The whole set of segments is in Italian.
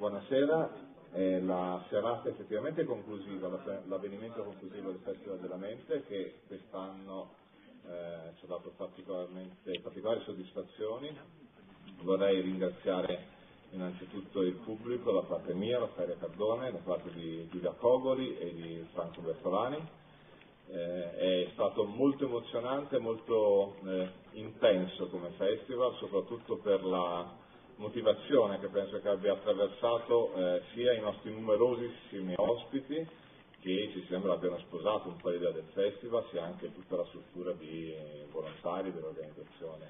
Buonasera, è la serata effettivamente conclusiva, l'avvenimento conclusivo del Festival della Mente che quest'anno eh, ci ha dato particolari soddisfazioni. Vorrei ringraziare innanzitutto il pubblico da parte mia, Raffaele Cardone, da parte di Giulia Cogoli e di Franco Bertolani. Eh, è stato molto emozionante, molto eh, intenso come festival, soprattutto per la motivazione che penso che abbia attraversato eh, sia i nostri numerosissimi ospiti che ci sembra abbiano sposato un po' l'idea del festival, sia anche tutta la struttura di volontari dell'organizzazione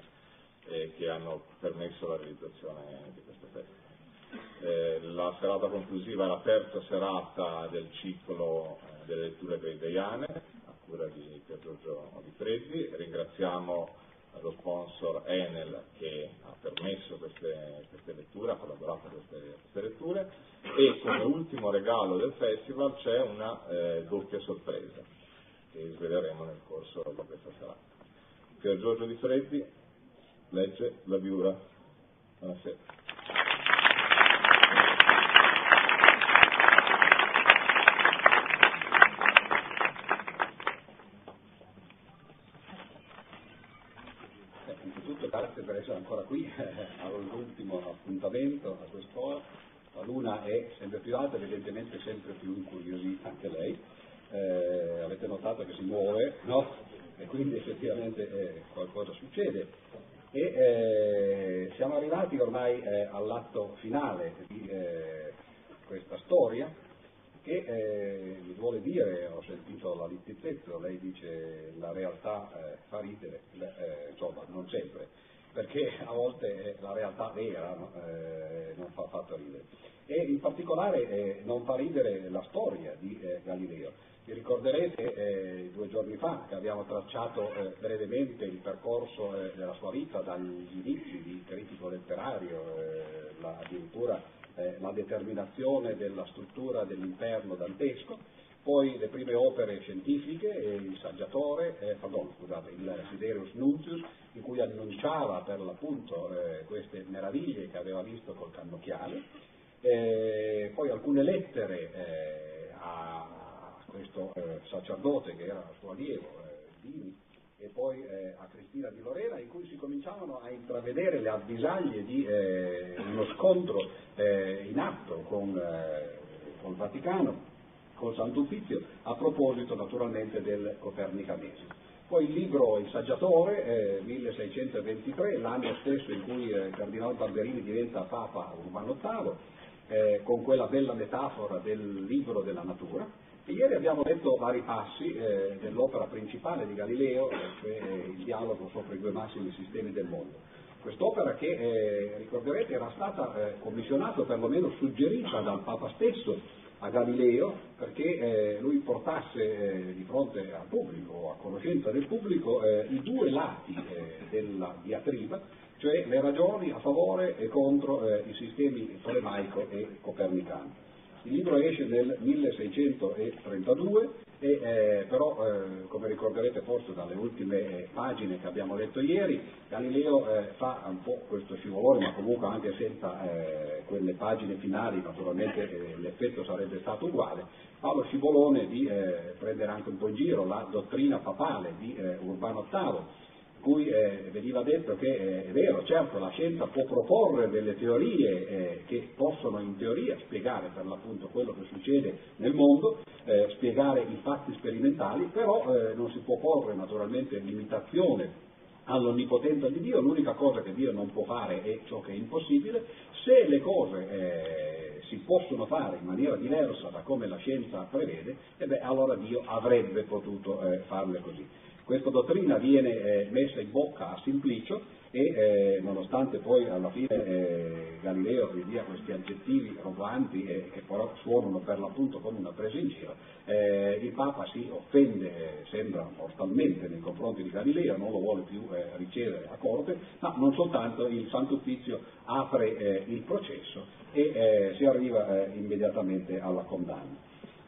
eh, che hanno permesso la realizzazione di questo festival. Eh, la serata conclusiva è la terza serata del ciclo eh, delle letture greideiane a cura di Pier Giorgio Odifreddi. Ringraziamo lo sponsor Enel che ha permesso queste, queste letture, ha collaborato a queste, queste, letture e come ultimo regalo del festival c'è una eh, doppia sorpresa che sveleremo nel corso di questa serata. Pier Giorgio Di Freddi legge la Viura. Buonasera. Ancora qui all'ultimo appuntamento a quest'ora, la luna è sempre più alta, evidentemente sempre più incuriosita anche lei, eh, avete notato che si muove, no? E quindi effettivamente eh, qualcosa succede. E eh, siamo arrivati ormai eh, all'atto finale di eh, questa storia che eh, vuole dire, ho sentito la Littizzetto, lei dice la realtà fa ridere, insomma non sempre perché a volte la realtà vera no? eh, non fa affatto ridere. E in particolare eh, non fa ridere la storia di eh, Galileo. Vi ricorderete eh, due giorni fa che abbiamo tracciato eh, brevemente il percorso eh, della sua vita dagli inizi di critico letterario, la, addirittura la determinazione della struttura dell'interno dantesco, poi le prime opere scientifiche, il saggiatore, eh, pardon, scusate, il Siderius Nuntius, in cui annunciava per l'appunto eh, queste meraviglie che aveva visto col cannocchiale, eh, poi alcune lettere eh, a questo eh, sacerdote che era suo allievo, eh, Dini, e poi a Cristina di Lorena, in cui si cominciavano a intravedere le avvisaglie di uno scontro in atto con, con il Vaticano col Santo Uffizio, a proposito naturalmente del copernicanesimo. Poi il libro Il saggiatore, eh, 1623, l'anno stesso in cui eh, Cardinal Barberini diventa Papa Urbano VIII, eh, con quella bella metafora del libro della natura. Ieri abbiamo letto vari passi eh, dell'opera principale di Galileo, eh, cioè eh, il dialogo sopra i due massimi sistemi del mondo. Quest'opera che, eh, ricorderete, era stata eh, commissionata, o perlomeno suggerita dal Papa stesso a Galileo perché eh, lui portasse di fronte al pubblico, a conoscenza del pubblico, i due lati della diatriba, cioè le ragioni a favore e contro i sistemi tolemaico e copernicano. Il libro esce nel 1632 e, eh, però, eh, come ricorderete forse dalle ultime eh, pagine che abbiamo letto ieri, Galileo eh, fa un po' questo scivolone, ma comunque anche senza eh, quelle pagine finali, naturalmente eh, l'effetto sarebbe stato uguale, fa lo scivolone di prendere anche un po' in giro la dottrina papale di Urbano VIII, cui eh, veniva detto che eh, è vero, certo la scienza può proporre delle teorie eh, che possono in teoria spiegare per l'appunto quello che succede nel mondo, eh, spiegare i fatti sperimentali, però eh, non si può porre naturalmente limitazione all'onnipotenza di Dio, l'unica cosa che Dio non può fare è ciò che è impossibile, se le cose eh, si possono fare in maniera diversa da come la scienza prevede, beh, allora Dio avrebbe potuto farle così. Questa dottrina viene eh, messa in bocca a Simplicio e eh, nonostante poi alla fine eh, Galileo gli dia questi aggettivi roboanti che però suonano per l'appunto come una presa in giro, il Papa si offende, sembra mortalmente nei confronti di Galileo, non lo vuole più ricevere a corte, ma non soltanto il Santo Uffizio apre il processo e si arriva immediatamente alla condanna.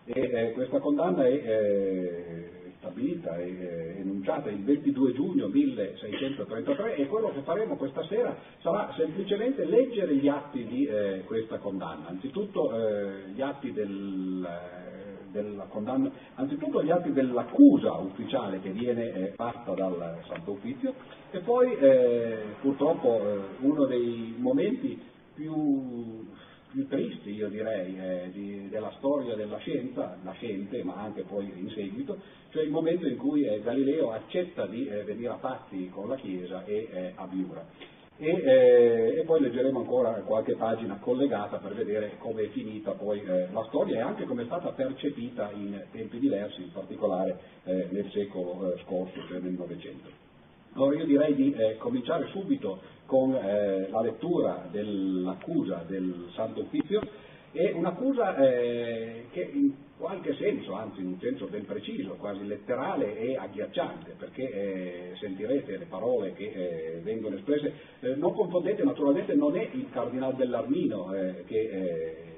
E, questa condanna è stabilita e enunciata il 22 giugno 1633 e quello che faremo questa sera sarà semplicemente leggere gli atti di eh, questa condanna, anzitutto eh, gli atti del, eh, della condanna, anzitutto gli atti dell'accusa ufficiale che viene eh, fatta dal Santo Uffizio e poi eh, purtroppo eh, uno dei momenti più più tristi, io direi, eh, di, della storia della scienza, nascente, ma anche poi in seguito, cioè il momento in cui eh, Galileo accetta di eh, venire a patti con la Chiesa e eh, abiura. E, eh, e, poi leggeremo ancora qualche pagina collegata per vedere come è finita poi eh, la storia e anche come è stata percepita in tempi diversi, in particolare nel secolo scorso, cioè nel Novecento. Allora io direi di cominciare subito con eh, la lettura dell'accusa del Santo Uffizio e un'accusa eh, che in qualche senso, anzi in un senso ben preciso, quasi letterale e agghiacciante, perché eh, sentirete le parole che eh, vengono espresse, eh, non confondete, naturalmente non è il Cardinal dell'Armino che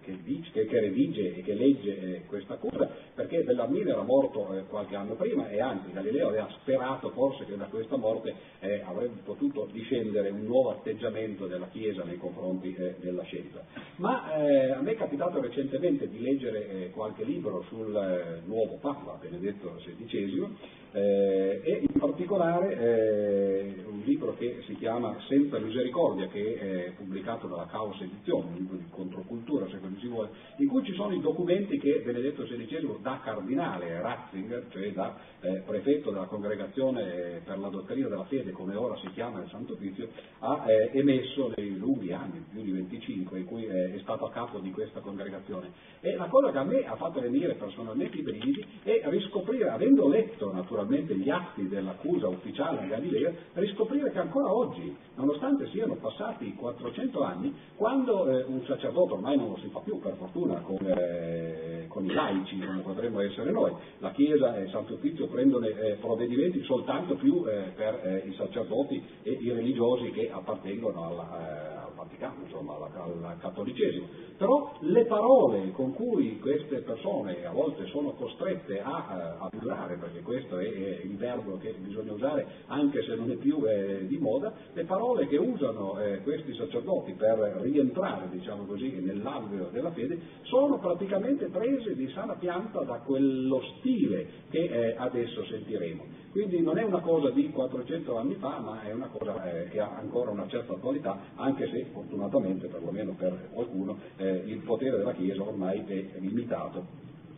che, dice, che, redige e che legge eh, questa accusa, perché Bellarmino era morto eh, qualche anno prima e anzi Galileo aveva sperato forse che da questa morte eh, avrebbe potuto discendere un nuovo atteggiamento della Chiesa nei confronti eh, della scienza. Ma eh, a me è capitato recentemente di leggere eh, qualche libro sul nuovo Papa Benedetto XVI e in particolare un libro che si chiama Senza Misericordia, che è pubblicato dalla Caos Edizione, un libro di controcultura, se così si vuole, in cui ci sono i documenti che Benedetto XVI da cardinale Ratzinger, cioè da eh, prefetto della congregazione per la dottrina della fede, come ora si chiama il Santo Uffizio, ha eh, emesso nei lunghi anni, più di 25, in cui eh, è stato a capo di questa congregazione. E la cosa che a me ha fatto venire personalmente i brividi è riscoprire, avendo letto naturalmente, naturalmente gli atti dell'accusa ufficiale a Galileo, riscoprire che ancora oggi, nonostante siano passati 400 anni, quando eh, un sacerdote, ormai non lo si fa più per fortuna con, eh, con i laici come potremmo essere noi, la Chiesa e il Santo Uffizio prendono eh, provvedimenti soltanto più eh, per eh, i sacerdoti e i religiosi che appartengono alla, eh, Vaticano, insomma, al cattolicesimo. Però le parole con cui queste persone a volte sono costrette a, a parlare, perché questo è, è, il verbo che bisogna usare anche se non è più eh, di moda, le parole che usano eh, questi sacerdoti per rientrare, diciamo così, nell'alveo della fede, sono praticamente prese di sana pianta da quello stile che eh, adesso sentiremo. Quindi non è una cosa di 400 anni fa, ma è una cosa eh, che ha ancora una certa attualità, anche se fortunatamente, perlomeno per qualcuno, eh, il potere della Chiesa ormai è limitato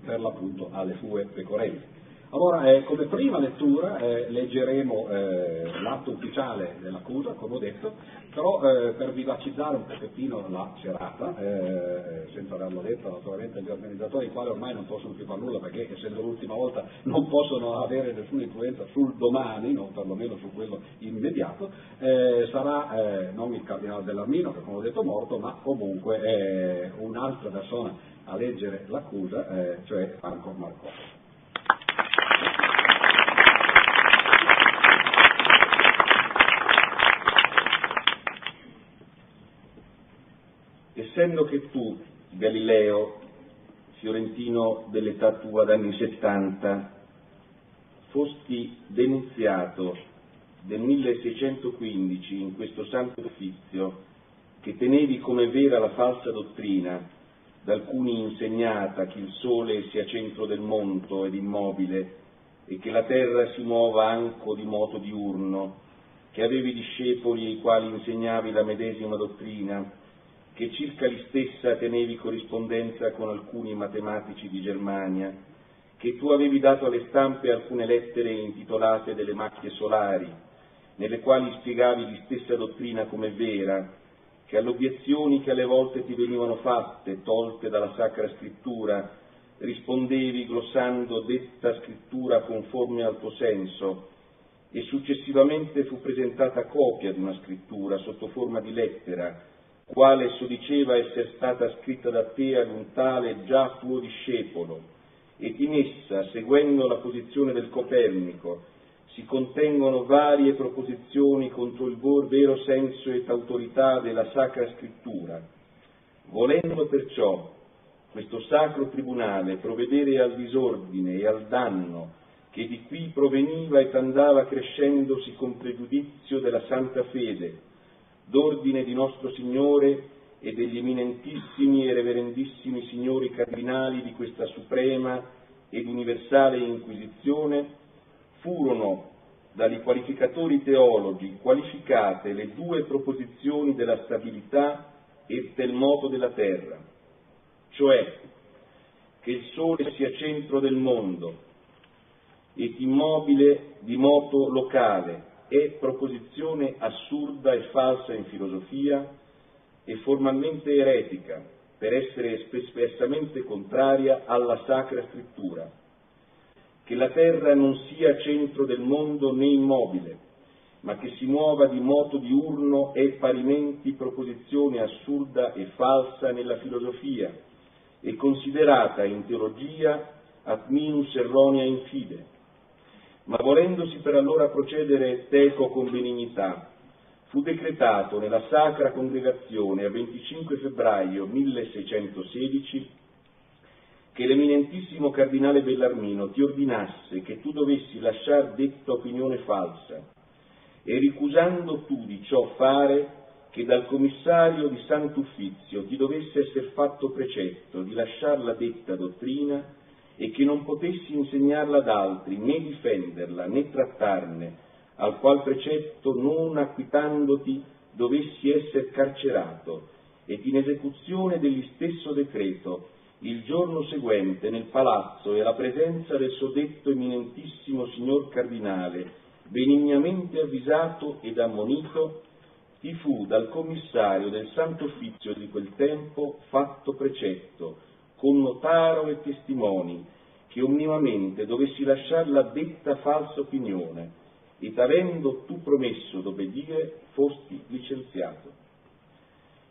per l'appunto alle sue pecorelle. Allora, eh, come prima lettura eh, leggeremo eh, l'atto ufficiale dell'accusa, come ho detto, però eh, per vivacizzare un pochettino la serata, eh, senza averlo detto naturalmente agli organizzatori, i quali ormai non possono più fare nulla perché essendo l'ultima volta non possono avere nessuna influenza sul domani, non perlomeno su quello immediato, eh, sarà non il cardinale dell'Armino, che come ho detto morto, ma comunque un'altra persona a leggere l'accusa, cioè Franco Marconi. Essendo che tu, Galileo, fiorentino dell'età tua d'anni 70, fosti denunziato del 1615 in questo santo uffizio che tenevi come vera la falsa dottrina, da alcuni insegnata che il sole sia centro del mondo ed immobile e che la terra si muova anco di moto diurno, che avevi discepoli ai quali insegnavi la medesima dottrina, che circa li stessa tenevi corrispondenza con alcuni matematici di Germania, che tu avevi dato alle stampe alcune lettere intitolate delle macchie solari, nelle quali spiegavi di stessa dottrina come vera, che alle obiezioni che alle volte ti venivano fatte, tolte dalla Sacra Scrittura, rispondevi glossando detta scrittura conforme al tuo senso, e successivamente fu presentata copia di una scrittura sotto forma di lettera, quale esso diceva essere stata scritta da te ad un tale già tuo discepolo, ed in essa, seguendo la posizione del Copernico, si contengono varie proposizioni contro il vero senso ed autorità della Sacra Scrittura. Volendo perciò questo sacro tribunale provvedere al disordine e al danno che di qui proveniva ed andava crescendosi con pregiudizio della santa fede, d'ordine di nostro Signore e degli eminentissimi e reverendissimi signori cardinali di questa suprema ed universale Inquisizione, furono dagli qualificatori teologi qualificate le due proposizioni della stabilità e del moto della terra, cioè che il Sole sia centro del mondo ed immobile di moto locale è proposizione assurda e falsa in filosofia e formalmente eretica per essere espressamente contraria alla Sacra Scrittura, che la terra non sia centro del mondo né immobile, ma che si muova di moto diurno è parimenti proposizione assurda e falsa nella filosofia e considerata in teologia ad minus erronea in fide. Ma volendosi per allora procedere teco con benignità, fu decretato nella Sacra Congregazione a 25 febbraio 1616 che l'eminentissimo cardinale Bellarmino ti ordinasse che tu dovessi lasciar detta opinione falsa e ricusando tu di ciò fare che dal commissario di Sant'Uffizio ti dovesse essere fatto precetto di lasciar la detta dottrina e che non potessi insegnarla ad altri, né difenderla, né trattarne, al qual precetto non acquitandoti dovessi essere carcerato, ed in esecuzione degli stesso decreto, il giorno seguente nel palazzo e alla presenza del soddetto eminentissimo signor cardinale, benignamente avvisato ed ammonito, ti fu dal commissario del Santo Uffizio di quel tempo fatto precetto, con notaro e testimoni, che omnivamente dovessi lasciar la detta falsa opinione, ed avendo tu promesso d'obbedire, fosti licenziato.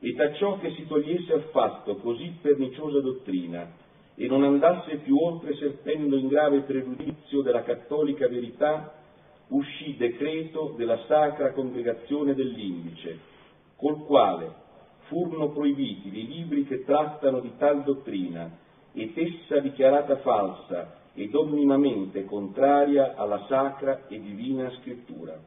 Ed a ciò che si togliesse al fatto così perniciosa dottrina, e non andasse più oltre serpendo in grave pregiudizio della cattolica verità, uscì decreto della Sacra Congregazione dell'Indice, col quale furono proibiti i libri che trattano di tal dottrina, ed essa dichiarata falsa ed omnimamente contraria alla sacra e divina scrittura.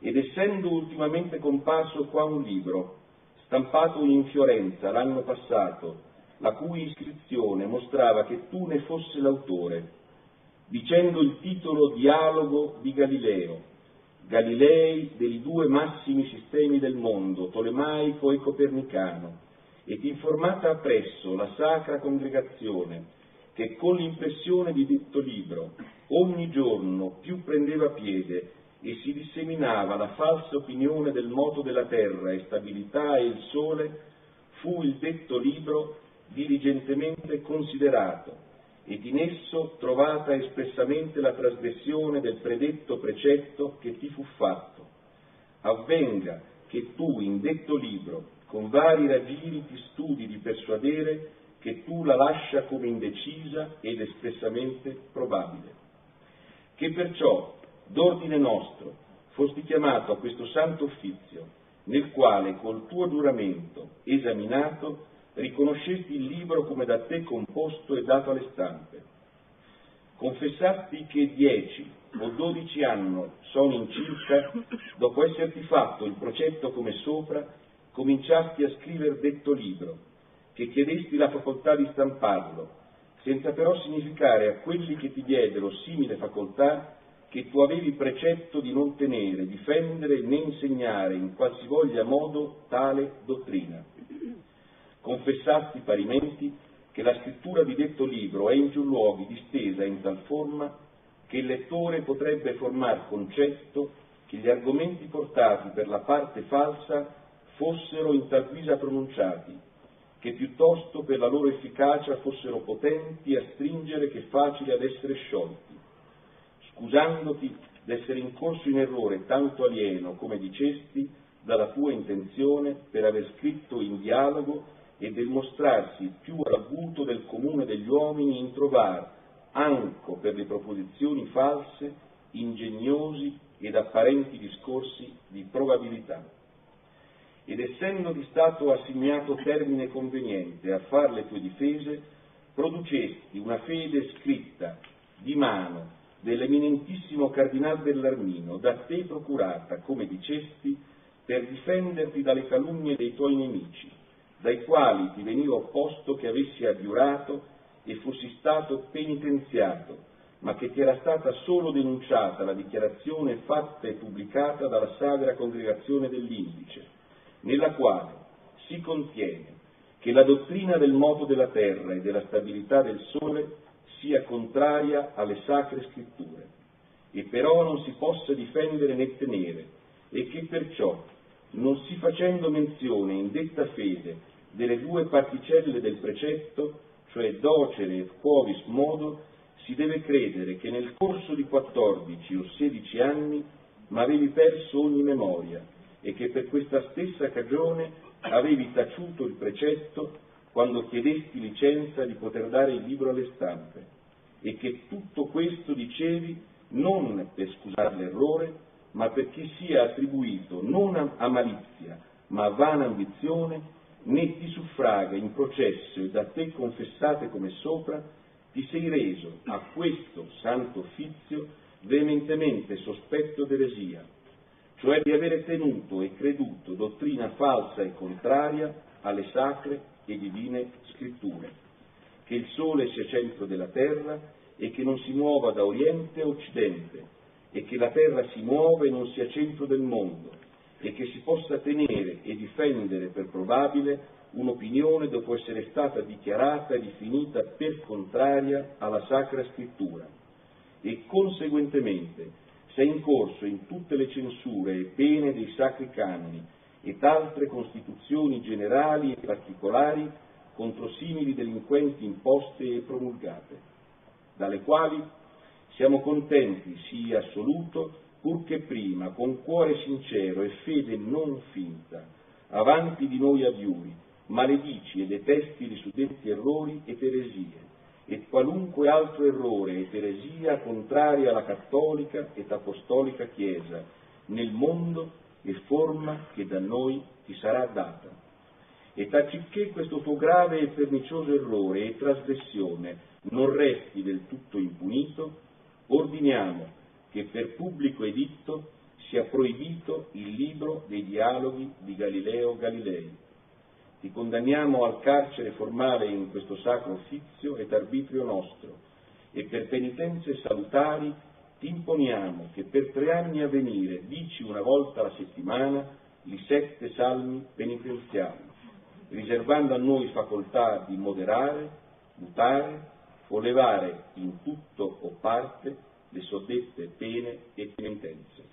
Ed essendo ultimamente comparso qua un libro, stampato in Fiorenza l'anno passato, la cui iscrizione mostrava che tu ne fosse l'autore, dicendo il titolo Dialogo di Galileo, Galilei dei due massimi sistemi del mondo, tolemaico e copernicano, ed informata appresso la Sacra Congregazione che con l'impressione di detto libro ogni giorno più prendeva piede e si disseminava la falsa opinione del moto della terra e stabilità e il sole, fu il detto libro diligentemente considerato ed in esso trovata espressamente la trasgressione del predetto precetto che ti fu fatto. Avvenga che tu in detto libro con vari raggiri ti studi di persuadere che tu la lascia come indecisa ed espressamente probabile. Che perciò, d'ordine nostro, fosti chiamato a questo santo uffizio, nel quale col tuo giuramento, esaminato, riconoscesti il libro come da te composto e dato alle stampe. Confessasti che dieci o dodici anni sono in circa, dopo esserti fatto il procetto come sopra, cominciasti a scrivere detto libro, che chiedesti la facoltà di stamparlo, senza però significare a quelli che ti diedero simile facoltà che tu avevi precetto di non tenere, difendere né insegnare in qualsivoglia modo tale dottrina. Confessasti parimenti che la scrittura di detto libro è in più luoghi distesa in tal forma che il lettore potrebbe formar concetto che gli argomenti portati per la parte falsa fossero in tal guisa pronunciati, che piuttosto per la loro efficacia fossero potenti a stringere che facili ad essere sciolti, scusandoti d'essere incorso in errore tanto alieno, come dicesti, dalla tua intenzione per aver scritto in dialogo e del mostrarsi più arguto del comune degli uomini in trovare, anco per le proposizioni false, ingegnosi ed apparenti discorsi di probabilità. Ed essendoti stato assegnato termine conveniente a far le tue difese, producesti una fede scritta di mano dell'eminentissimo Cardinal Bellarmino, da te procurata, come dicesti, per difenderti dalle calunnie dei tuoi nemici, dai quali ti veniva opposto che avessi aggiurato e fossi stato penitenziato, ma che ti era stata solo denunciata la dichiarazione fatta e pubblicata dalla Sagra Congregazione dell'Indice, nella quale si contiene che la dottrina del moto della terra e della stabilità del sole sia contraria alle sacre scritture, e però non si possa difendere né tenere, e che perciò, non si facendo menzione in detta fede delle due particelle del precetto, cioè docere e quovis modo, si deve credere che nel corso di 14 o 16 anni m'avevi perso ogni memoria e che per questa stessa cagione avevi taciuto il precetto quando chiedesti licenza di poter dare il libro alle stampe e che tutto questo dicevi non per scusare l'errore, ma perché sia attribuito non a malizia, ma a vana ambizione, né ti suffraga in processo e da te confessate come sopra, ti sei reso a questo santo offizio veementemente sospetto d'eresia, cioè di avere tenuto e creduto dottrina falsa e contraria alle sacre e divine scritture, che il sole sia centro della terra e che non si muova da oriente a occidente, e che la terra si muova e non sia centro del mondo, e che si possa tenere e difendere per probabile un'opinione dopo essere stata dichiarata e definita per contraria alla Sacra Scrittura e conseguentemente sei in corso in tutte le censure e pene dei sacri canoni ed altre costituzioni generali e particolari contro simili delinquenti imposte e promulgate, dalle quali siamo contenti sia assoluto purché prima, con cuore sincero e fede non finta, avanti di noi aviuri, maledici e detesti i suddetti errori ed eresie, e qualunque altro errore ed eresia contraria alla cattolica ed apostolica Chiesa, nel mondo e forma che da noi ti sarà data. E tacicché questo tuo grave e pernicioso errore e trasgressione non resti del tutto impunito, ordiniamo che per pubblico editto sia proibito il libro dei dialoghi di Galileo Galilei, ti condanniamo al carcere formale in questo sacro uffizio ed arbitrio nostro e per penitenze salutari ti imponiamo che per tre anni a venire dici una volta alla settimana i sette salmi penitenziali, riservando a noi facoltà di moderare, mutare o levare in tutto o parte le soddette pene e penitenze.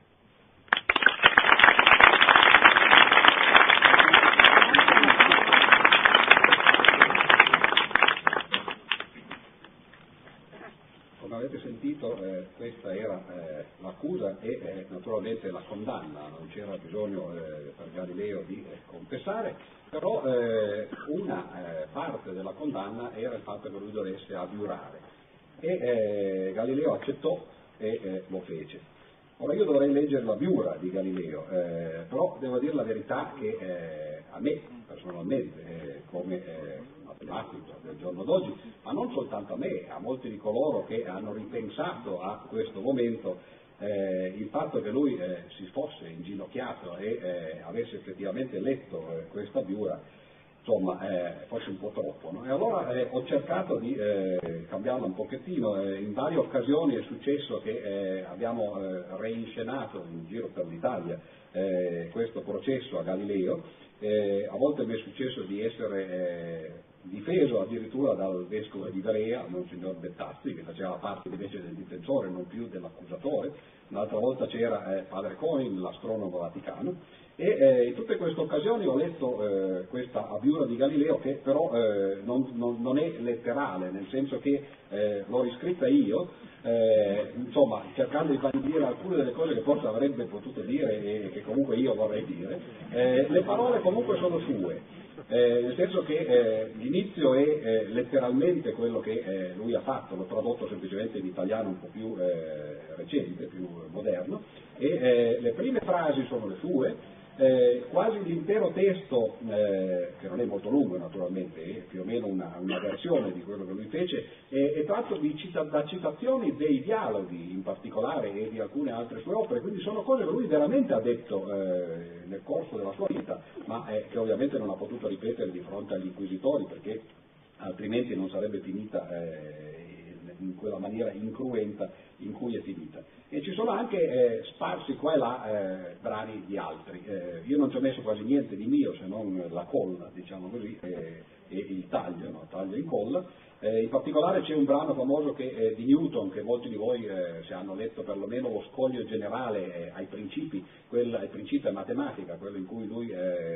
avete sentito eh, questa era eh, l'accusa e eh, naturalmente la condanna, non c'era bisogno eh, per Galileo di eh, confessare, però eh, una parte della condanna era il fatto che lui dovesse abiurare e Galileo accettò e lo fece. Ora io dovrei leggere la biura di Galileo, però devo dire la verità che a me personalmente, come matematico del giorno d'oggi, ma non soltanto a me, a molti di coloro che hanno ripensato a questo momento, eh, il fatto che lui eh, si fosse inginocchiato e eh, avesse effettivamente letto eh, questa biura, insomma, eh, fosse un po' troppo. No? E allora eh, ho cercato di cambiarla un pochettino, in varie occasioni è successo che abbiamo reinscenato in giro per l'Italia questo processo a Galileo, a volte mi è successo di essere difeso addirittura dal vescovo di Ivrea, Monsignor Bettazzi, che faceva parte invece del difensore, non più dell'accusatore, un'altra volta c'era eh, padre Coin, l'astronomo vaticano, e eh, in tutte queste occasioni ho letto eh, questa abiura di Galileo che però eh, non, non, non, è letterale, nel senso che eh, l'ho riscritta io, eh, insomma cercando di bandire alcune delle cose che forse avrebbe potuto dire e che comunque io vorrei dire, le parole comunque sono sue eh, nel senso che eh, l'inizio è eh, letteralmente quello che eh, lui ha fatto, l'ho tradotto semplicemente in italiano un po' più eh, recente, più moderno, e eh, le prime frasi sono le sue, eh, quasi l'intero testo, eh, che non è molto lungo naturalmente, è più o meno una, una versione di quello che lui fece, è, è tratto cita- da citazioni dei dialoghi in particolare e di alcune altre sue opere, quindi sono cose che lui veramente ha detto eh, nel corso della sua vita, ma eh, che ovviamente non ha potuto ripetere di fronte agli inquisitori perché altrimenti non sarebbe finita eh, in quella maniera incruenta in cui è finita. E ci sono anche eh, sparsi qua e là eh, brani di altri. Eh, io non ci ho messo quasi niente di mio se non la colla, diciamo così, e il taglio, no? taglio in colla. Eh, in particolare c'è un brano famoso che, di Newton, che molti di voi eh, se hanno letto perlomeno lo scoglio generale eh, ai principi, quel, ai principi è matematica, quello in cui lui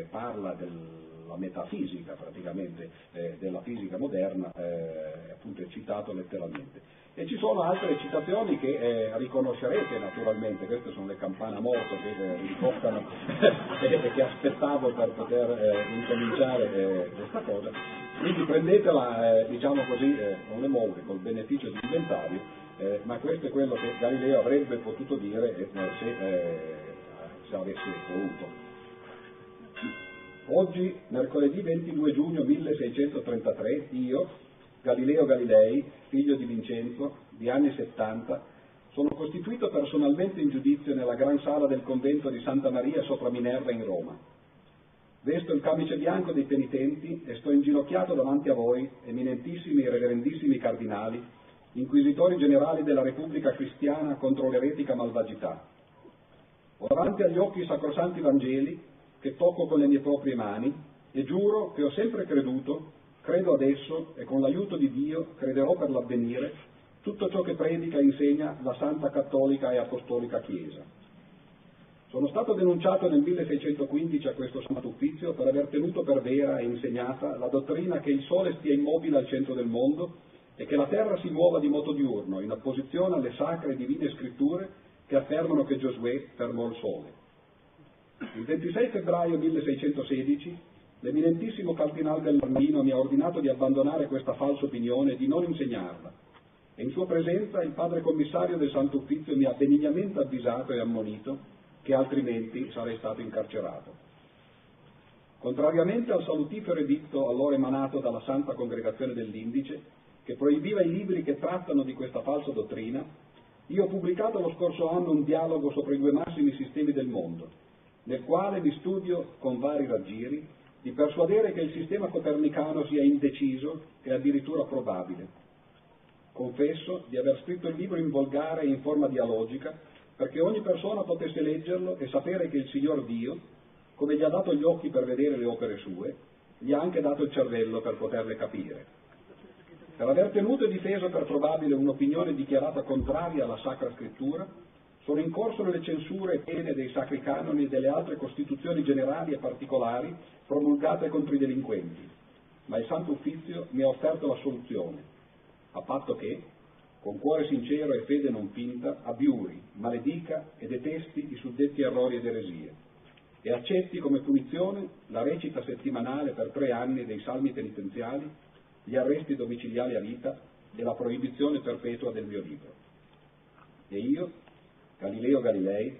parla del la metafisica praticamente eh, della fisica moderna, eh, appunto è citato letteralmente. E ci sono altre citazioni che eh, riconoscerete naturalmente, queste sono le campane a morto che eh, rincoccano e che aspettavo per poter eh, incominciare eh, questa cosa. Quindi prendetela, diciamo così, con le molle, col beneficio di inventario, ma questo è quello che Galileo avrebbe potuto dire se, se avesse voluto. Oggi, mercoledì 22 giugno 1633, io, Galileo Galilei, figlio di Vincenzo, di anni 70, sono costituito personalmente in giudizio nella gran sala del convento di Santa Maria sopra Minerva in Roma. Vesto il camice bianco dei penitenti e sto inginocchiato davanti a voi, eminentissimi e reverendissimi cardinali, inquisitori generali della Repubblica Cristiana contro l'eretica malvagità. Ho davanti agli occhi i sacrosanti Vangeli che tocco con le mie proprie mani e giuro che ho sempre creduto, credo adesso e con l'aiuto di Dio crederò per l'avvenire tutto ciò che predica e insegna la Santa Cattolica e Apostolica Chiesa. Sono stato denunciato nel 1615 a questo Santo Uffizio per aver tenuto per vera e insegnata la dottrina che il Sole stia immobile al centro del mondo e che la Terra si muova di moto diurno, in opposizione alle sacre e divine scritture che affermano che Giosuè fermò il Sole. Il 26 febbraio 1616 l'eminentissimo cardinale dell'Armino mi ha ordinato di abbandonare questa falsa opinione e di non insegnarla. E in sua presenza il padre commissario del Santo Uffizio mi ha benignamente avvisato e ammonito che altrimenti sarei stato incarcerato. Contrariamente al salutifero editto allora emanato dalla Santa Congregazione dell'Indice, che proibiva i libri che trattano di questa falsa dottrina, io ho pubblicato lo scorso anno un dialogo sopra i due massimi sistemi del mondo, nel quale vi studio con vari raggiri di persuadere che il sistema copernicano sia indeciso e addirittura probabile. Confesso di aver scritto il libro in volgare e in forma dialogica perché ogni persona potesse leggerlo e sapere che il Signor Dio, come gli ha dato gli occhi per vedere le opere sue, gli ha anche dato il cervello per poterle capire. Per aver tenuto e difeso per probabile un'opinione dichiarata contraria alla Sacra Scrittura, sono in corso le censure e pene dei sacri canoni e delle altre costituzioni generali e particolari promulgate contro i delinquenti, ma il Santo Uffizio mi ha offerto la soluzione, a patto che, con cuore sincero e fede non finta, abbiuri, maledica e detesti i suddetti errori ed eresie, e accetti come punizione la recita settimanale per tre anni dei salmi penitenziali, gli arresti domiciliari a vita e la proibizione perpetua del mio libro. E io, Galileo Galilei,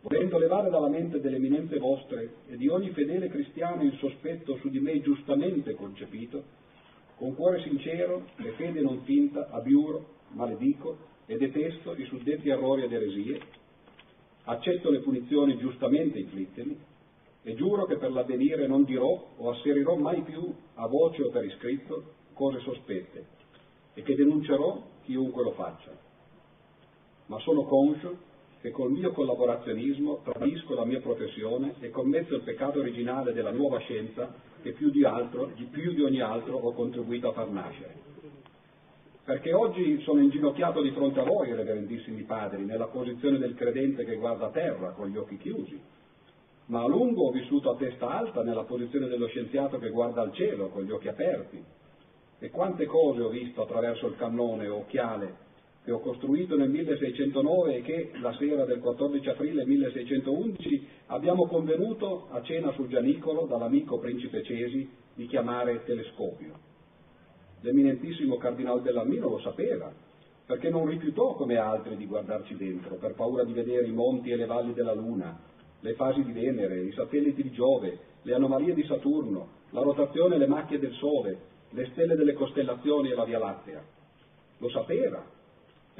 volendo levare dalla mente delle eminenze vostre e di ogni fedele cristiano il sospetto su di me giustamente concepito, con cuore sincero e fede non finta, abiuro, maledico e detesto i suddetti errori ed eresie, accetto le punizioni giustamente inflittemi e giuro che per l'avvenire non dirò o asserirò mai più a voce o per iscritto cose sospette e che denuncerò chiunque lo faccia ma sono conscio che col mio collaborazionismo tradisco la mia professione e commetto il peccato originale della nuova scienza che più di, altro, più di ogni altro ho contribuito a far nascere. Perché oggi sono inginocchiato di fronte a voi, reverendissimi padri, nella posizione del credente che guarda a terra con gli occhi chiusi, ma a lungo ho vissuto a testa alta nella posizione dello scienziato che guarda al cielo con gli occhi aperti. E quante cose ho visto attraverso il cannone o occhiale che ho costruito nel 1609 e che la sera del 14 aprile 1611 abbiamo convenuto a cena sul Gianicolo dall'amico principe Cesi di chiamare telescopio. L'eminentissimo cardinal Bellarmino lo sapeva, perché non rifiutò come altri di guardarci dentro, per paura di vedere i monti e le valli della Luna, le fasi di Venere, i satelliti di Giove, le anomalie di Saturno, la rotazione e le macchie del Sole, le stelle delle costellazioni e la Via Lattea. Lo sapeva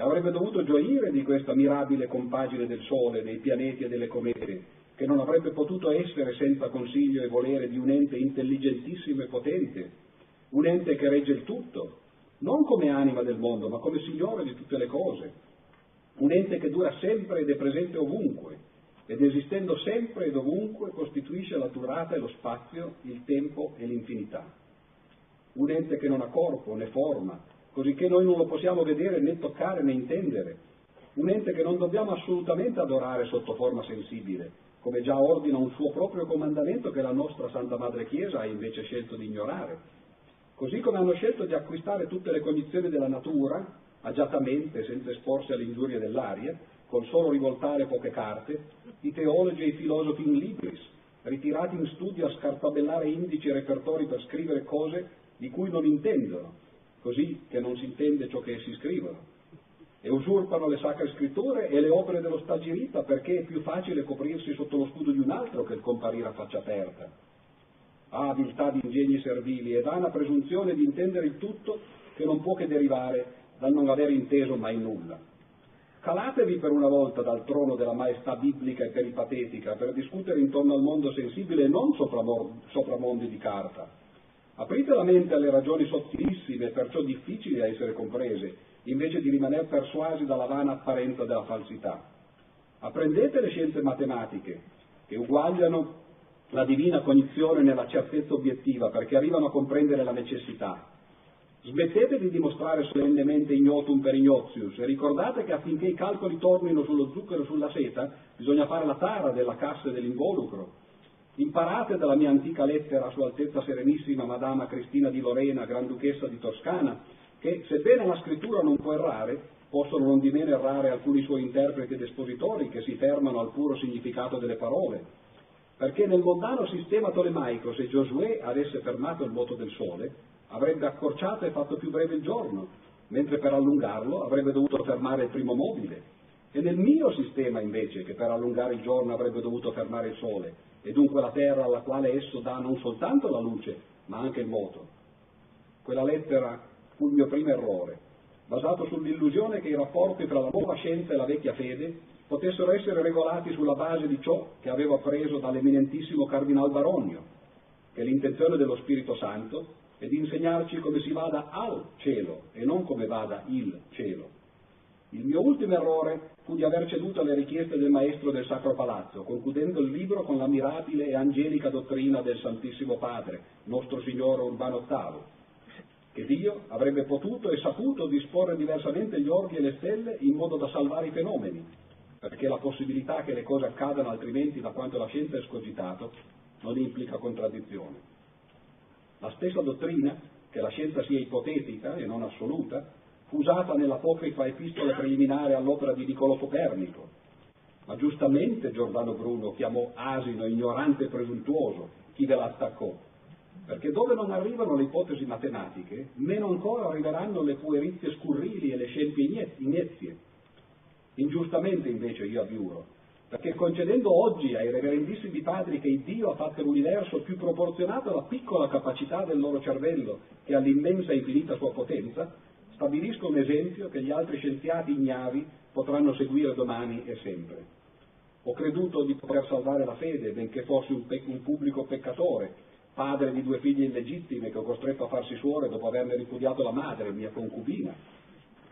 avrebbe dovuto gioire di questa mirabile compagine del Sole, dei pianeti e delle comete, che non avrebbe potuto essere senza consiglio e volere di un ente intelligentissimo e potente, un ente che regge il tutto, non come anima del mondo, ma come Signore di tutte le cose, un ente che dura sempre ed è presente ovunque, ed esistendo sempre ed ovunque costituisce la durata e lo spazio, il tempo e l'infinità. Un ente che non ha corpo né forma, così che noi non lo possiamo vedere né toccare né intendere. Un ente che non dobbiamo assolutamente adorare sotto forma sensibile, come già ordina un suo proprio comandamento che la nostra Santa Madre Chiesa ha invece scelto di ignorare. Così come hanno scelto di acquistare tutte le cognizioni della natura, agiatamente, senza esporsi alle ingiurie dell'aria, col solo rivoltare poche carte, i teologi e i filosofi in libris, ritirati in studio a scartabellare indici e repertori per scrivere cose di cui non intendono, così che non si intende ciò che essi scrivono e usurpano le sacre scritture e le opere dello stagirita perché è più facile coprirsi sotto lo scudo di un altro che comparire a faccia aperta. Ha abiltà di ingegni servili e vana presunzione di intendere il tutto che non può che derivare dal non aver inteso mai nulla. Calatevi per una volta dal trono della maestà biblica e peripatetica per discutere intorno al mondo sensibile e non sopra mondi di carta. Aprite la mente alle ragioni sottilissime perciò difficili a essere comprese invece di rimanere persuasi dalla vana apparenza della falsità. Apprendete le scienze matematiche, che uguagliano la divina cognizione nella certezza obiettiva, perché arrivano a comprendere la necessità. Smettete di dimostrare solennemente ignotum per ignotius e ricordate che affinché i calcoli tornino sullo zucchero e sulla seta bisogna fare la tara della cassa e dell'involucro. Imparate dalla mia antica lettera a Sua Altezza Serenissima Madama Cristina di Lorena, Granduchessa di Toscana, che sebbene la scrittura non può errare, possono non di meno errare alcuni suoi interpreti ed espositori che si fermano al puro significato delle parole, perché nel mondano sistema tolemaico se Giosuè avesse fermato il moto del sole avrebbe accorciato e fatto più breve il giorno, mentre per allungarlo avrebbe dovuto fermare il primo mobile. E nel mio sistema invece, che per allungare il giorno avrebbe dovuto fermare il sole, e dunque la terra alla quale esso dà non soltanto la luce, ma anche il moto. Quella lettera fu il mio primo errore, basato sull'illusione che i rapporti tra la nuova scienza e la vecchia fede potessero essere regolati sulla base di ciò che avevo appreso dall'eminentissimo Cardinal Baronio, che l'intenzione dello Spirito Santo è di insegnarci come si vada al cielo e non come vada il cielo. Il mio ultimo errore fu di aver ceduto alle richieste del maestro del Sacro Palazzo, concludendo il libro con la mirabile e angelica dottrina del Santissimo Padre, nostro Signore Urbano VIII, che Dio avrebbe potuto e saputo disporre diversamente gli orbi e le stelle in modo da salvare i fenomeni, perché la possibilità che le cose accadano altrimenti da quanto la scienza è scogitato non implica contraddizione. La stessa dottrina, che la scienza sia ipotetica e non assoluta, usata nell'apocrifa epistola preliminare all'opera di Niccolò Copernico, ma giustamente Giordano Bruno chiamò asino, ignorante e presuntuoso chi ve l'attaccò, perché dove non arrivano le ipotesi matematiche, meno ancora arriveranno le puerizie scurrili e le scempie inezie. Ingiustamente invece io abiuro, perché concedendo oggi ai reverendissimi padri che Dio ha fatto l'universo più proporzionato alla piccola capacità del loro cervello che all'immensa e infinita sua potenza, stabilisco un esempio che gli altri scienziati ignavi potranno seguire domani e sempre. Ho creduto di poter salvare la fede, benché fossi un, pe- un pubblico peccatore, padre di due figlie illegittime che ho costretto a farsi suore dopo averne ripudiato la madre, mia concubina,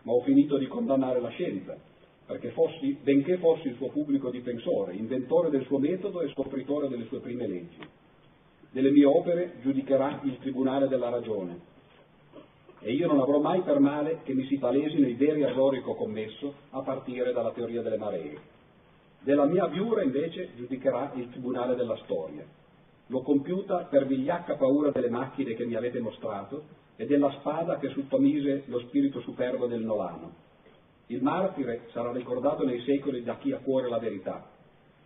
ma ho finito di condannare la scienza, perché fossi, benché fossi il suo pubblico difensore, inventore del suo metodo e scopritore delle sue prime leggi. Delle mie opere giudicherà il Tribunale della Ragione e io non avrò mai per male che mi si palesino i veri errori che ho commesso a partire dalla teoria delle maree. Della mia viura invece giudicherà il Tribunale della Storia L'ho compiuta per vigliacca paura delle macchine che mi avete mostrato e della spada che sottomise lo spirito superbo del Nolano. Il martire sarà ricordato nei secoli da chi ha cuore la verità.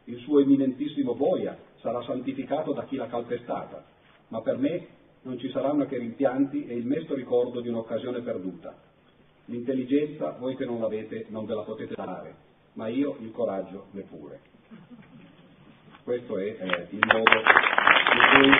Il suo eminentissimo boia sarà santificato da chi l'ha calpestata, ma per me non ci saranno che rimpianti e il mesto ricordo di un'occasione perduta. L'intelligenza, voi che non l'avete, non ve la potete dare, ma io il coraggio neppure. Questo è eh, il modo in cui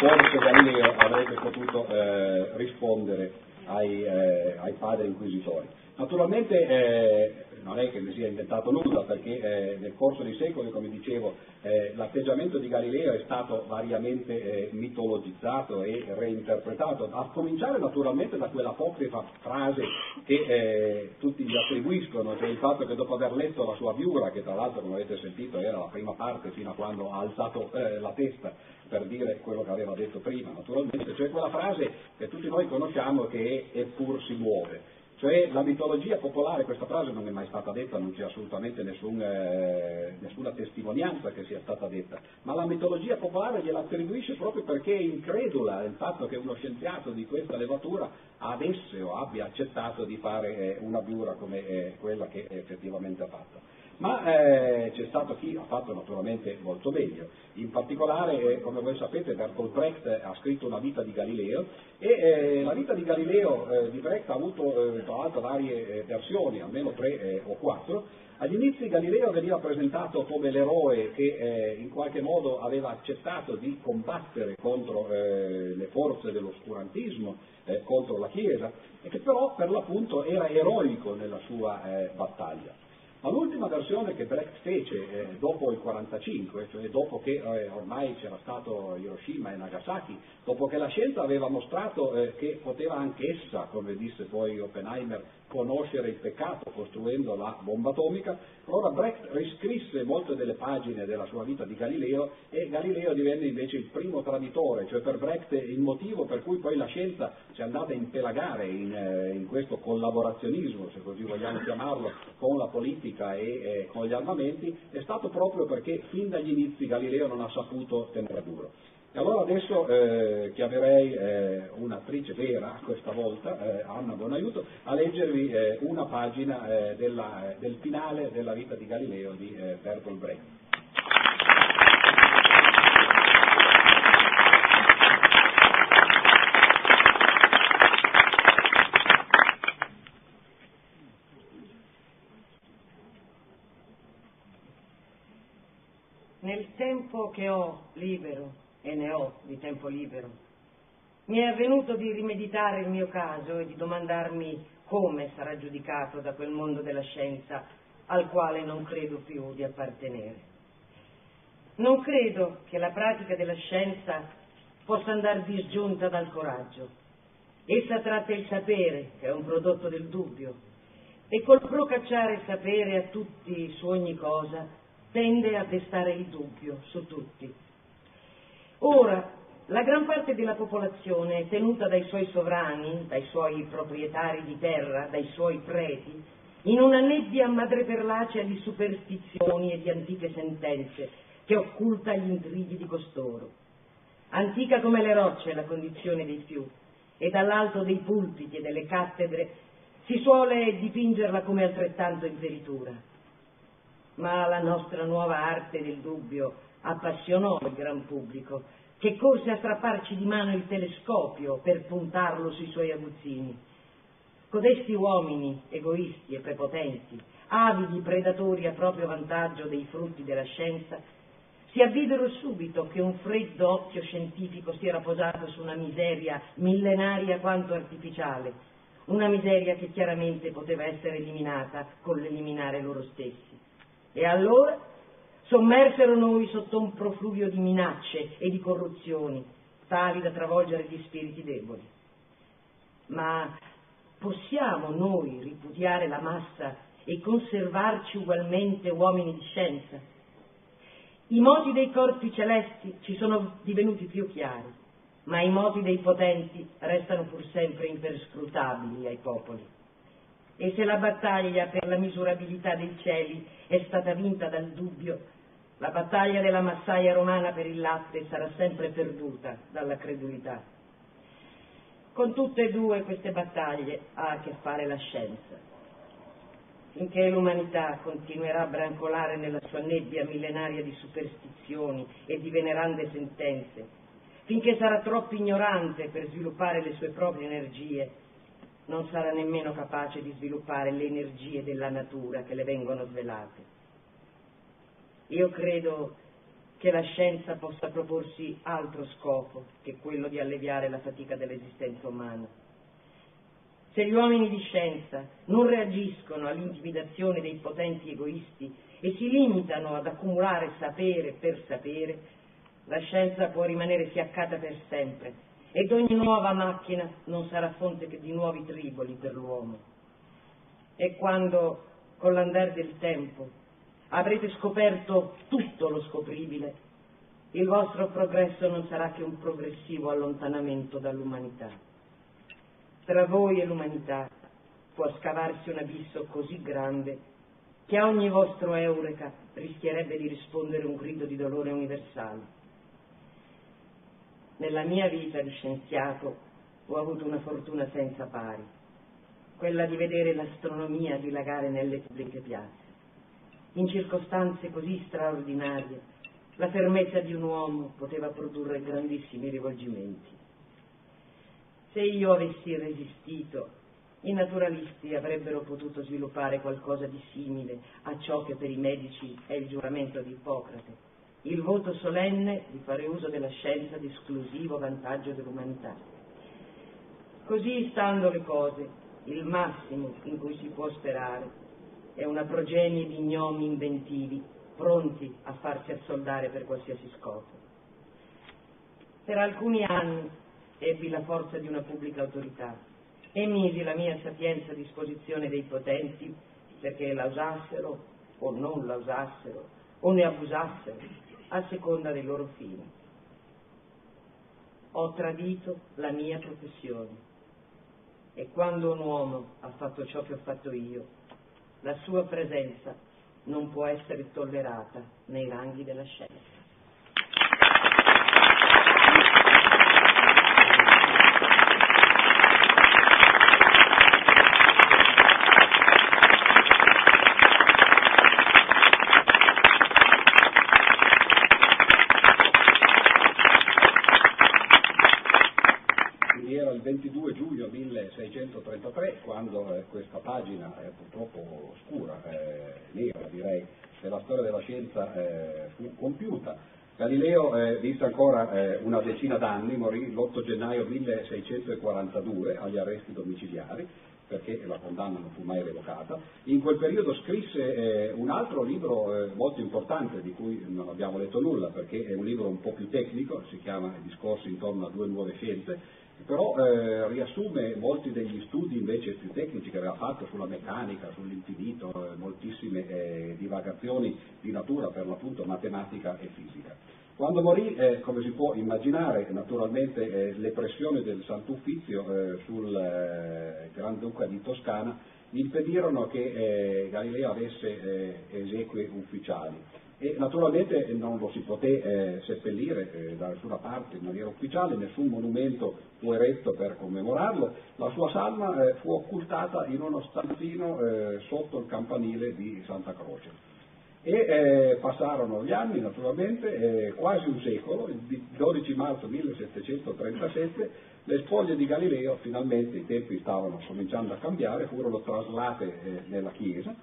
forse Galileo avrebbe potuto eh, rispondere ai, eh, ai, padri inquisitori. Naturalmente eh, non è che ne sia inventato nulla, perché eh, nel corso dei secoli, come dicevo, eh, l'atteggiamento di Galileo è stato variamente eh, mitologizzato e reinterpretato, a cominciare naturalmente da quella apocrifa frase che tutti gli attribuiscono, cioè il fatto che dopo aver letto la sua viura, che tra l'altro come avete sentito era la prima parte fino a quando ha alzato la testa per dire quello che aveva detto prima, naturalmente, cioè quella frase che tutti noi conosciamo che è eppur si muove. Cioè la mitologia popolare, questa frase non è mai stata detta, non c'è assolutamente nessun, eh, nessuna testimonianza che sia stata detta, ma la mitologia popolare gliela attribuisce proprio perché è incredula del fatto che uno scienziato di questa levatura avesse o abbia accettato di fare eh, una biura come eh, quella che effettivamente ha fatto ma eh, c'è stato chi ha fatto naturalmente molto meglio. In particolare, eh, come voi sapete, Bertolt Brecht ha scritto una vita di Galileo e eh, la vita di Galileo eh, di Brecht ha avuto eh, tra l'altro varie eh, versioni, almeno tre o quattro. Agli inizi Galileo veniva presentato come l'eroe che in qualche modo aveva accettato di combattere contro le forze dell'oscurantismo, contro la Chiesa, e che però per l'appunto era eroico nella sua battaglia. Ma l'ultima versione che Brecht fece eh, dopo il 45, cioè dopo che eh, ormai c'era stato Hiroshima e Nagasaki, dopo che la scienza aveva mostrato eh, che poteva anche essa, come disse poi Oppenheimer, conoscere il peccato costruendo la bomba atomica, allora Brecht riscrisse molte delle pagine della sua vita di Galileo e Galileo divenne invece il primo traditore, cioè per Brecht il motivo per cui poi la scienza si è andata a impelagare in, eh, in questo collaborazionismo, se così vogliamo chiamarlo, con la politica e eh, con gli armamenti, è stato proprio perché fin dagli inizi Galileo non ha saputo tenere duro. E allora adesso eh, chiamerei eh, un'attrice vera, questa volta, eh, Anna Buonaiuto, a leggervi eh, una pagina eh, della, del finale della vita di Galileo di eh, Bertolt Brecht. Nel tempo che ho libero e ne ho di tempo libero. Mi è avvenuto di rimeditare il mio caso e di domandarmi come sarà giudicato da quel mondo della scienza al quale non credo più di appartenere. Non credo che la pratica della scienza possa andare disgiunta dal coraggio. Essa tratta il sapere, che è un prodotto del dubbio, e col procacciare sapere a tutti su ogni cosa tende a destare il dubbio su tutti Ora, la gran parte della popolazione è tenuta dai suoi sovrani, dai suoi proprietari di terra, dai suoi preti, in una nebbia madreperlacea di superstizioni e di antiche sentenze che occulta gli intrighi di costoro. Antica come le rocce è la condizione dei più, e dall'alto dei pulpiti e delle cattedre si suole dipingerla come altrettanto in veritura. Ma la nostra nuova arte del dubbio appassionò il gran pubblico, che corse a strapparci di mano il telescopio per puntarlo sui suoi aguzzini. Codesti uomini, egoisti e prepotenti, avidi predatori a proprio vantaggio dei frutti della scienza, si avvidero subito che un freddo occhio scientifico si era posato su una miseria millenaria quanto artificiale, una miseria che chiaramente poteva essere eliminata con l'eliminare loro stessi. E allora sommersero noi sotto un profluvio di minacce e di corruzioni, tali da travolgere gli spiriti deboli. Ma possiamo noi ripudiare la massa e conservarci ugualmente uomini di scienza? I moti dei corpi celesti ci sono divenuti più chiari, ma i moti dei potenti restano pur sempre imperscrutabili ai popoli. E se la battaglia per la misurabilità dei cieli è stata vinta dal dubbio, la battaglia della massaia romana per il latte sarà sempre perduta dalla credulità. Con tutte e due queste battaglie ha a che fare la scienza. Finché l'umanità continuerà a brancolare nella sua nebbia millenaria di superstizioni e di venerande sentenze, finché sarà troppo ignorante per sviluppare le sue proprie energie, non sarà nemmeno capace di sviluppare le energie della natura che le vengono svelate. Io credo che la scienza possa proporsi altro scopo che quello di alleviare la fatica dell'esistenza umana. Se gli uomini di scienza non reagiscono all'intimidazione dei potenti egoisti e si limitano ad accumulare sapere per sapere, la scienza può rimanere fiaccata per sempre ed ogni nuova macchina non sarà fonte che di nuovi triboli per l'uomo. E quando, con l'andare del tempo, avrete scoperto tutto lo scopribile, il vostro progresso non sarà che un progressivo allontanamento dall'umanità. Tra voi e l'umanità può scavarsi un abisso così grande che a ogni vostro eureka rischierebbe di rispondere un grido di dolore universale. Nella mia vita di scienziato ho avuto una fortuna senza pari, quella di vedere l'astronomia dilagare nelle pubbliche piazze in circostanze così straordinarie, la fermezza di un uomo poteva produrre grandissimi rivolgimenti. Se io avessi resistito, i naturalisti avrebbero potuto sviluppare qualcosa di simile a ciò che per i medici è il giuramento di Ippocrate, il voto solenne di fare uso della scienza di esclusivo vantaggio dell'umanità. Così stando le cose, il massimo in cui si può sperare è una progenie di gnomi inventivi, pronti a farsi assoldare per qualsiasi scopo. Per alcuni anni ebbi la forza di una pubblica autorità e misi la mia sapienza a disposizione dei potenti perché la usassero o non la usassero o ne abusassero a seconda dei loro fini. Ho tradito la mia professione e quando un uomo ha fatto ciò che ho fatto io, la sua presenza non può essere tollerata nei ranghi della scienza. il 22 giugno 1633 quando eh, questa pagina purtroppo scura, eh, nera direi, della storia della scienza eh, fu compiuta. Galileo visse ancora una decina d'anni, morì l'8 gennaio 1642 agli arresti domiciliari perché la condanna non fu mai revocata. In quel periodo scrisse eh, un altro libro eh, molto importante di cui non abbiamo letto nulla perché è un libro un po' più tecnico, si chiama Discorsi intorno a due nuove scienze, però eh, riassume molti degli studi invece più tecnici che aveva fatto sulla meccanica, sull'infinito, eh, moltissime eh, divagazioni di natura per l'appunto matematica e fisica. Quando morì, eh, come si può immaginare, naturalmente eh, le pressioni del Sant'Uffizio eh, sul Granduca di Toscana impedirono che Galileo avesse esequie ufficiali e naturalmente non lo si poté eh, seppellire eh, da nessuna parte in maniera ufficiale, nessun monumento fu eretto per commemorarlo, la sua salma eh, fu occultata in uno stanzino eh, sotto il campanile di Santa Croce. E eh, passarono gli anni, naturalmente, eh, quasi un secolo, il 12 marzo 1737, le spoglie di Galileo, finalmente i tempi stavano cominciando a cambiare, furono traslate nella chiesa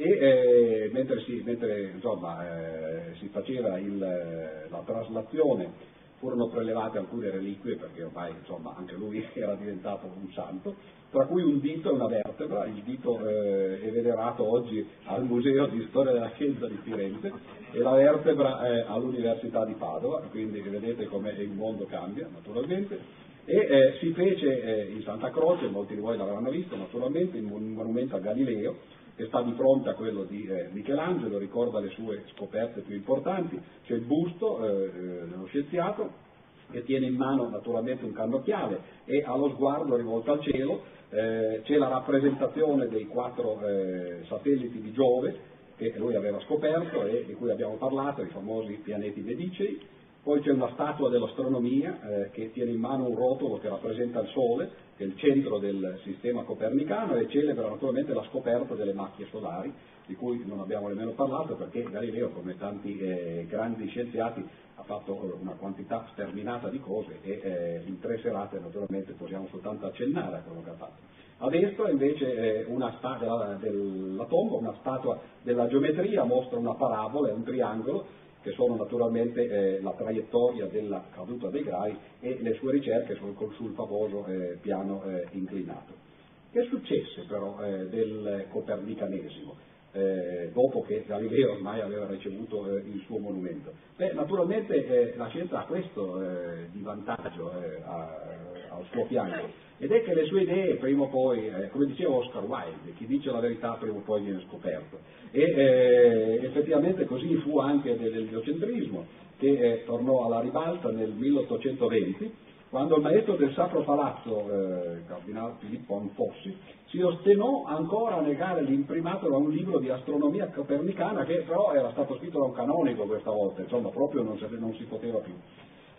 e eh, mentre, si, mentre insomma, eh, si, faceva il, la traslazione furono prelevate alcune reliquie perché ormai insomma, anche lui era diventato un santo, tra cui un dito e una vertebra, il dito eh, è venerato oggi al Museo di Storia della Scienza di Firenze e la vertebra è all'Università di Padova, quindi vedete come il mondo cambia naturalmente. E eh, si fece eh, in Santa Croce, molti di voi l'avranno visto naturalmente, un monumento a Galileo, che sta di fronte a quello di eh, Michelangelo, ricorda le sue scoperte più importanti, c'è il busto eh, eh, dello scienziato che tiene in mano naturalmente un cannocchiale e ha lo sguardo rivolto al cielo, eh, c'è la rappresentazione dei quattro eh, satelliti di Giove che lui aveva scoperto e di cui abbiamo parlato, i famosi pianeti medicei, poi c'è una statua dell'astronomia eh, che tiene in mano un rotolo che rappresenta il Sole, che è il centro del sistema copernicano e celebra naturalmente la scoperta delle macchie solari, di cui non abbiamo nemmeno parlato perché Galileo, come tanti eh, grandi scienziati, ha fatto una quantità sterminata di cose e eh, in tre serate naturalmente possiamo soltanto accennare a quello che ha fatto. A destra invece una statua della tomba, una statua della geometria, mostra una parabola, un triangolo, che sono naturalmente eh, la traiettoria della caduta dei grai e le sue ricerche sul, sul famoso eh, piano eh, inclinato. Che successe però eh, del copernicanesimo? Eh, dopo che Galileo ormai aveva ricevuto eh, il suo monumento. Beh, naturalmente la scienza ha questo di vantaggio eh, a, al suo fianco, ed è che le sue idee prima o poi, eh, come diceva Oscar Wilde, chi dice la verità prima o poi viene scoperto. E effettivamente così fu anche dell'eliocentrismo, che tornò alla ribalta nel 1820, quando il maestro del Sacro Palazzo, eh, Cardinale Filippo Anfossi, si ostinò ancora a negare l'imprimato da un libro di astronomia copernicana che però era stato scritto da un canonico questa volta, insomma proprio non si, non si poteva più.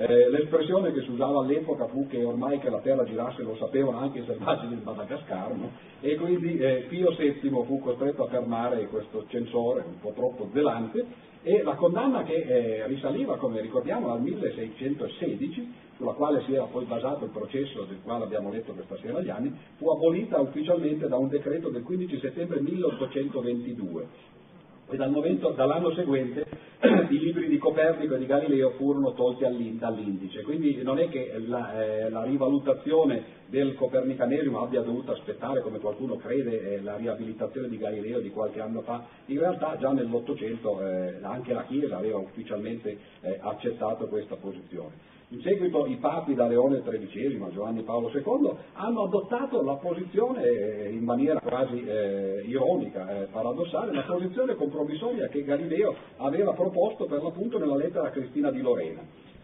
Eh, l'espressione che si usava all'epoca fu che ormai che la Terra girasse lo sapevano anche i selvaggi del Madagascar, no? e quindi eh, Pio VII fu costretto a fermare questo censore un po' troppo zelante e la condanna che eh, risaliva, come ricordiamo, al 1616, sulla quale si era poi basato il processo del quale abbiamo letto questa sera gli anni, fu abolita ufficialmente da un decreto del 15 settembre 1822 e dal momento, dall'anno seguente i libri di Copernico e di Galileo furono tolti dall'indice, quindi non è che la, eh, la, rivalutazione del copernicanesimo abbia dovuto aspettare, come qualcuno crede, eh, la riabilitazione di Galileo di qualche anno fa, in realtà già nell'Ottocento eh, anche la Chiesa aveva ufficialmente eh, accettato questa posizione. In seguito i papi da Leone XIII a Giovanni Paolo II hanno adottato la posizione, eh, in maniera quasi eh, ironica, eh, paradossale, la posizione compromissoria che Galileo aveva proposto per l'appunto nella lettera a Cristina di Lorena,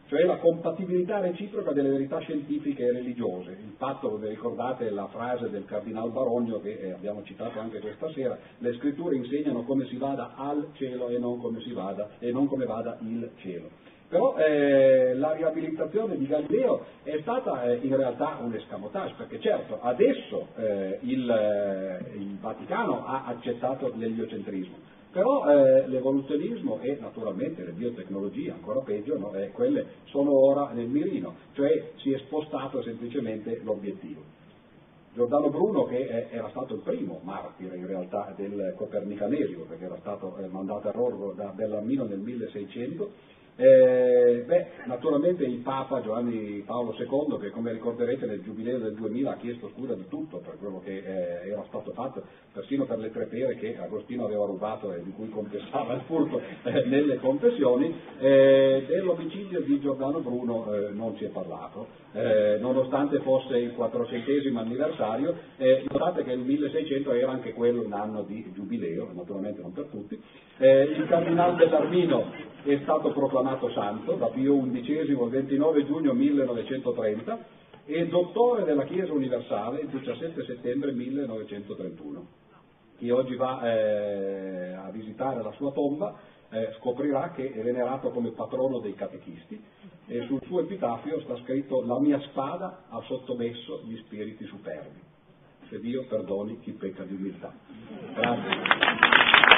cioè la compatibilità reciproca delle verità scientifiche e religiose. Il patto, come ricordate, la frase del Cardinal Barogno che eh, abbiamo citato anche questa sera, le scritture insegnano come si vada al cielo e non come, vada, e non come vada il cielo. Però eh, la riabilitazione di Galileo è stata eh, in realtà un escamotage, perché certo adesso eh, il, eh, il, Vaticano ha accettato l'eliocentrismo, però eh, l'evoluzionismo e naturalmente le biotecnologie, ancora peggio, no, eh, quelle sono ora nel mirino, cioè si è spostato semplicemente l'obiettivo. Giordano Bruno, che era stato il primo martire in realtà del copernicanesimo, perché era stato mandato a Rorgo da Bellarmino nel 1600, eh, beh, naturalmente il Papa Giovanni Paolo II, che come ricorderete nel Giubileo del 2000 ha chiesto scusa di tutto per quello che eh, era stato fatto, persino per le tre pere che Agostino aveva rubato e di cui confessava il furto eh, nelle confessioni, eh, dell'omicidio di Giordano Bruno eh, non si è parlato, eh, nonostante fosse il 400 anniversario, notate che il 1600 era anche quello un anno di Giubileo, naturalmente non per tutti, il Cardinale Bellarmino è stato proclamato santo da Pio XI il 29 giugno 1930 e dottore della Chiesa universale il 17 settembre 1931. Chi oggi va eh, a visitare la sua tomba eh, scoprirà che è venerato come patrono dei catechisti e sul suo epitafio sta scritto la mia spada ha sottomesso gli spiriti superbi. Se Dio perdoni chi pecca di umiltà. Grazie.